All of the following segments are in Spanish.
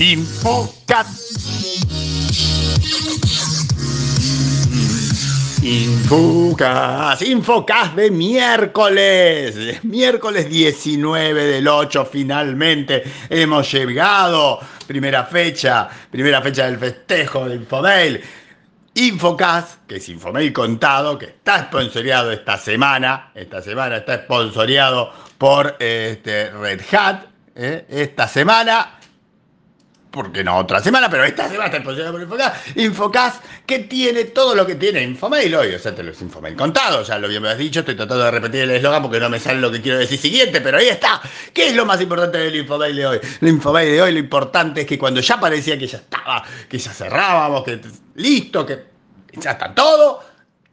Infocas. Infocas, Infocas de miércoles, miércoles 19 del 8 finalmente hemos llegado, primera fecha, primera fecha del festejo de Infomail. Infocas, que es Infomail contado, que está sponsoreado esta semana, esta semana está sponsoreado por este, Red Hat, ¿eh? esta semana porque no otra semana, pero esta semana está sponsoreado por Infocas. Infocas que tiene todo lo que tiene Infomail hoy, o sea, te lo es Infomail contado, ya lo habíamos dicho, estoy tratando de repetir el eslogan porque no me sale lo que quiero decir siguiente, pero ahí está. ¿Qué es lo más importante del Infomail de hoy? El Infomail de hoy lo importante es que cuando ya parecía que ya estaba, que ya cerrábamos, que listo, que ya está todo,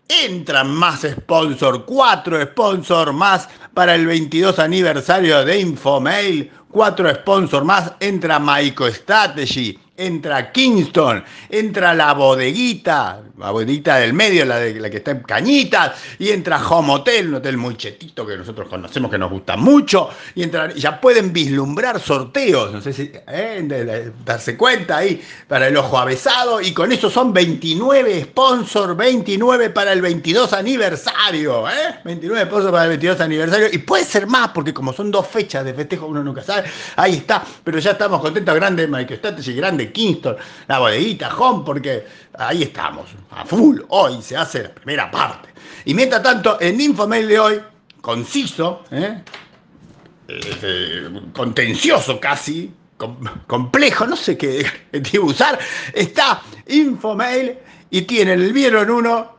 entran más sponsor, cuatro sponsor más para el 22 aniversario de Infomail, cuatro sponsor más, entra MicroStrategy, entra Kingston, entra la bodeguita, la bodeguita del medio, la, de, la que está en Cañitas, y entra Home Hotel, un hotel muy chetito que nosotros conocemos que nos gusta mucho, y entra, ya pueden vislumbrar sorteos, no sé si, ¿eh? darse cuenta ahí, para el ojo avesado, y con eso son 29 sponsors, 29 para el 22 aniversario, ¿eh? 29 sponsors para el 22 aniversario, y puede ser más, porque como son dos fechas de festejo, uno nunca sabe, ahí está, pero ya estamos contentos, grande MicroStrategy, grande Kingston, la bodeguita, Home, porque ahí estamos, a full. Hoy se hace la primera parte. Y mientras tanto, en Infomail de hoy, conciso, ¿eh? Eh, contencioso casi, com complejo, no sé qué usar, está Infomail y tienen el vieron uno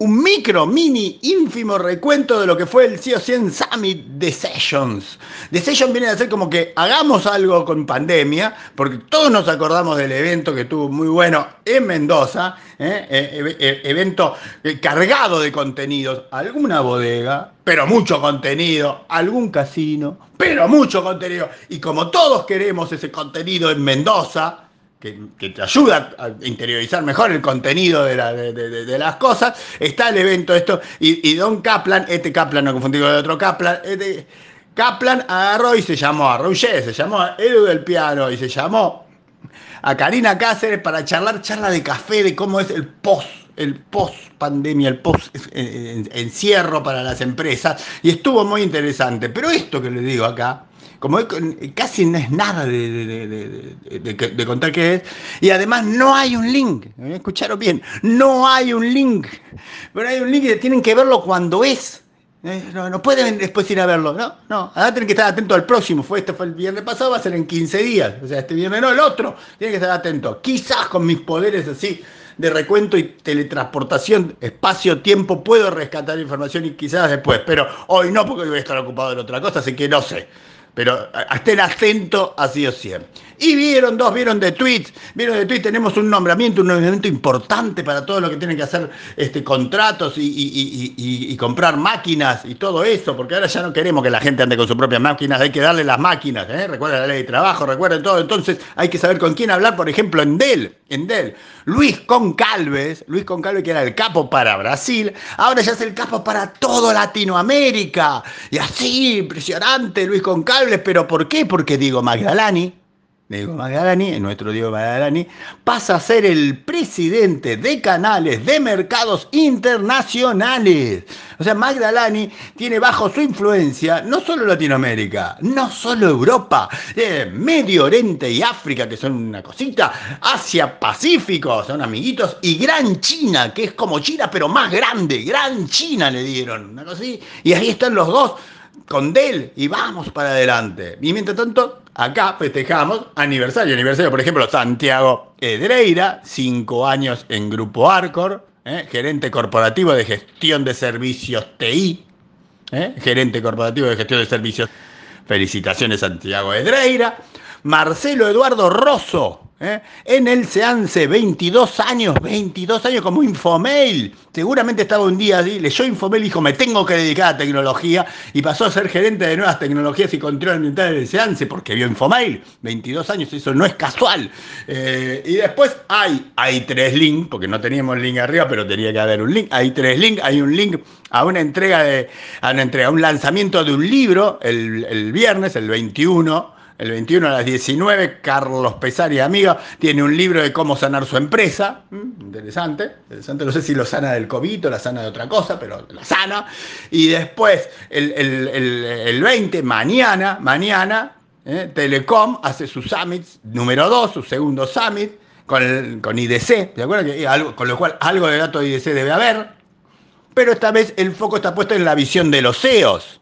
un micro, mini, ínfimo recuento de lo que fue el CEO 100 Summit de Sessions. The Sessions viene a ser como que hagamos algo con pandemia, porque todos nos acordamos del evento que tuvo muy bueno en Mendoza, ¿eh? E e evento cargado de contenidos, alguna bodega, pero mucho contenido, algún casino, pero mucho contenido. Y como todos queremos ese contenido en Mendoza, que, te ayuda a interiorizar mejor el contenido de, la, de, de, de las cosas, está el evento esto, y, Don Kaplan, este Kaplan, no confundí con el otro Kaplan, este, Kaplan agarró y se llamó a Rouget, se llamó a Edu del Piano y se llamó a Karina Cáceres para charlar charla de café de cómo es el post el post pandemia, el post encierro para las empresas, y estuvo muy interesante. Pero esto que les digo acá, como casi no es nada de, de, de, de, contar qué es, y además no hay un link, ¿me escucharon bien? No hay un link, pero hay un link que tienen que verlo cuando es. No, no, pueden después ir a verlo, no, no, ahora tienen que estar atentos al próximo, fue este fue el viernes pasado, va a ser en 15 días, o sea, este viernes no, el otro, tienen que estar atentos, quizás con mis poderes así de recuento y teletransportación, espacio-tiempo, puedo rescatar información y quizás después, pero hoy no porque voy a estar ocupado en otra cosa, así que no sé pero estén atentos así o siempre. Y vieron dos, vieron de tweets, vieron de tweets, tenemos un nombramiento, un nombramiento importante para todo lo que tienen que hacer este, contratos y, comprar máquinas y todo eso, porque ahora ya no queremos que la gente ande con sus propias máquinas, hay que darle las máquinas, ¿eh? recuerden la ley de trabajo, recuerden todo, entonces hay que saber con quién hablar, por ejemplo, en Dell, en Dell. Luis Concalves, Luis Concalves que era el capo para Brasil, ahora ya es el capo para todo Latinoamérica. Y así, impresionante, Luis Concalves, pero ¿por qué? Porque Diego Magdalani, Diego Magdalani, nuestro Diego Magdalani, pasa a ser el presidente de canales de mercados internacionales. O sea, Magdalani tiene bajo su influencia no solo Latinoamérica, no solo Europa, eh, Medio Oriente y África, que son una cosita, Asia Pacífico, son amiguitos, y Gran China, que es como China, pero más grande, Gran China le dieron, una. Y ahí están los dos con Dell y vamos para adelante. Y mientras tanto, acá festejamos aniversario. Aniversario, por ejemplo, Santiago Edreira, cinco años en Grupo Arcor, ¿eh? gerente corporativo de gestión de servicios TI, ¿eh? gerente corporativo de gestión de servicios. Felicitaciones, Santiago Edreira. Marcelo Eduardo Rosso. ¿eh? En el Seance, 22 años, 22 años como Infomail. Seguramente estaba un día así, leyó Infomail y dijo, me tengo que dedicar a tecnología y pasó a ser gerente de nuevas tecnologías y control ambiental del Seance porque vio Infomail. 22 años, eso no es casual. Eh, y después hay, hay tres links, porque no teníamos link arriba, pero tenía que haber un link. Hay tres links, hay un link a una entrega de, a una entrega, a un lanzamiento de un libro el, el viernes, el 21 el 21 a las 19, Carlos Pesari, amiga, tiene un libro de cómo sanar su empresa. Mm, interesante, interesante. No sé si lo sana del COVID o la sana de otra cosa, pero la sana. Y después, el, 20, mañana, mañana, eh, Telecom hace su summit número 2, su segundo summit, con, con IDC, ¿de acuerdo? Que, algo, con lo cual algo de datos de IDC debe haber. Pero esta vez el foco está puesto en la visión de los CEOs.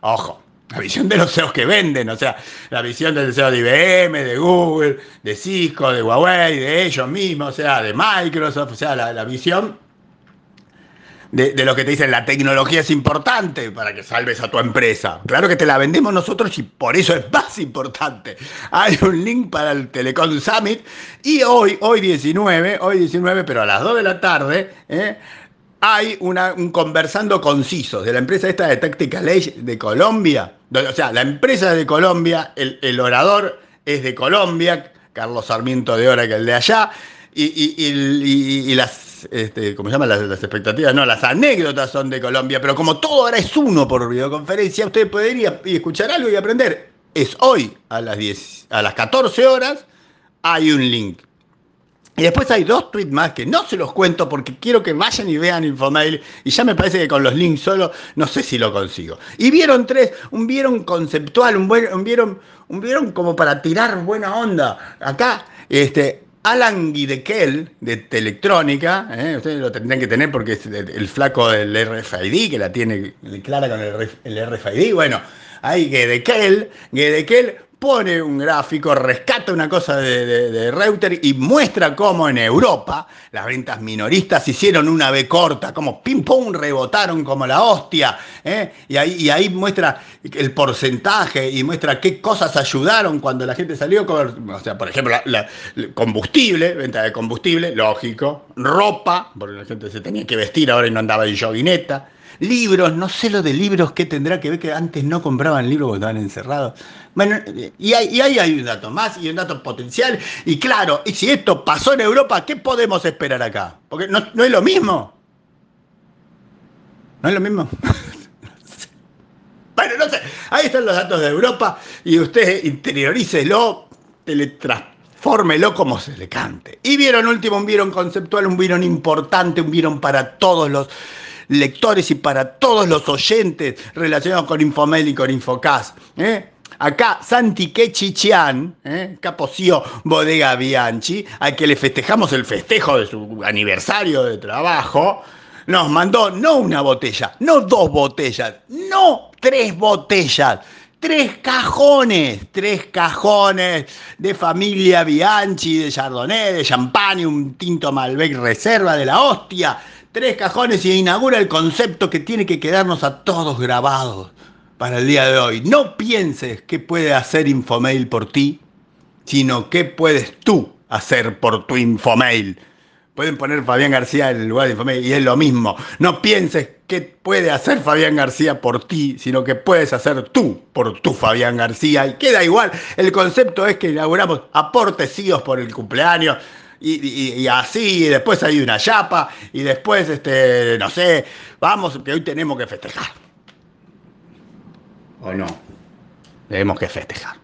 Ojo, la visión de los CEOs que venden, o sea, la visión del CEO de IBM, de Google, de Cisco, de Huawei, de ellos mismos, o sea, de Microsoft, o sea, la, visión de, de, lo que te dicen, la tecnología es importante para que salves a tu empresa. Claro que te la vendemos nosotros y por eso es más importante. Hay un link para el Telecom Summit y hoy, hoy 19, hoy 19, pero a las 2 de la tarde, ¿eh? Hay un conversando conciso de la empresa esta de Tactical Age de Colombia. O sea, la empresa de Colombia, el, orador es de Colombia, Carlos Sarmiento de Hora que el de allá, y, las, este, ¿cómo se llaman? Las, expectativas, no, las anécdotas son de Colombia, pero como todo ahora es uno por videoconferencia, usted podría escuchar algo y aprender. Es hoy a las, 10, a las 14 horas, hay un link y después hay dos tweets más que no se los cuento porque quiero que vayan y vean Infomail y ya me parece que con los links solo no sé si lo consigo. Y vieron tres, un vieron conceptual, un, buen, un vieron, un vieron como para tirar buena onda. Acá, este, Alan Guidekel de Telectrónica, ¿eh? ustedes lo tendrían que tener porque es el flaco del RFID, que la tiene clara con el, RFID. Bueno, hay Guedekel, Guedekel pone un gráfico, rescata una cosa de, de, Reuter y muestra cómo en Europa las ventas minoristas hicieron una B corta, como pum rebotaron como la hostia. ¿eh? Y, ahí, y ahí muestra el porcentaje y muestra qué cosas ayudaron cuando la gente salió. Con, o sea, por ejemplo, combustible, venta de combustible, lógico. Ropa, porque la gente se tenía que vestir ahora y no andaba en joguineta. Libros, no sé lo de libros, qué tendrá que ver que antes no compraban libros porque estaban encerrados. Bueno, y ahí, hay un dato más y un dato potencial. Y claro, y si esto pasó en Europa, ¿qué podemos esperar acá? Porque no, es lo mismo. No es lo mismo. bueno, no sé. Ahí están los datos de Europa y usted interiorícelo, teletransfórmelo como se le cante. Y vieron último, un vieron conceptual, un vieron importante, un vieron para todos los lectores y para todos los oyentes relacionados con Infomail y con Infocast. ¿eh? Acá Santi Quechichian, ¿eh? Bodega Bianchi, a que le festejamos el festejo de su aniversario de trabajo, nos mandó no una botella, no dos botellas, no tres botellas, tres cajones, tres cajones de familia Bianchi, de Chardonnay, de champagne, un tinto Malbec reserva de la hostia, tres cajones y inaugura el concepto que tiene que quedarnos a todos grabados para el día de hoy. No pienses qué puede hacer Infomail por ti, sino qué puedes tú hacer por tu Infomail. Pueden poner Fabián García en el lugar de Infomail y es lo mismo. No pienses qué puede hacer Fabián García por ti, sino que puedes hacer tú por tu Fabián García. Y queda igual. El concepto es que inauguramos aportes por el cumpleaños. Y, así, y después hay una chapa, y después, este, no sé, vamos, que hoy tenemos que festejar o no. Tenemos que festejar.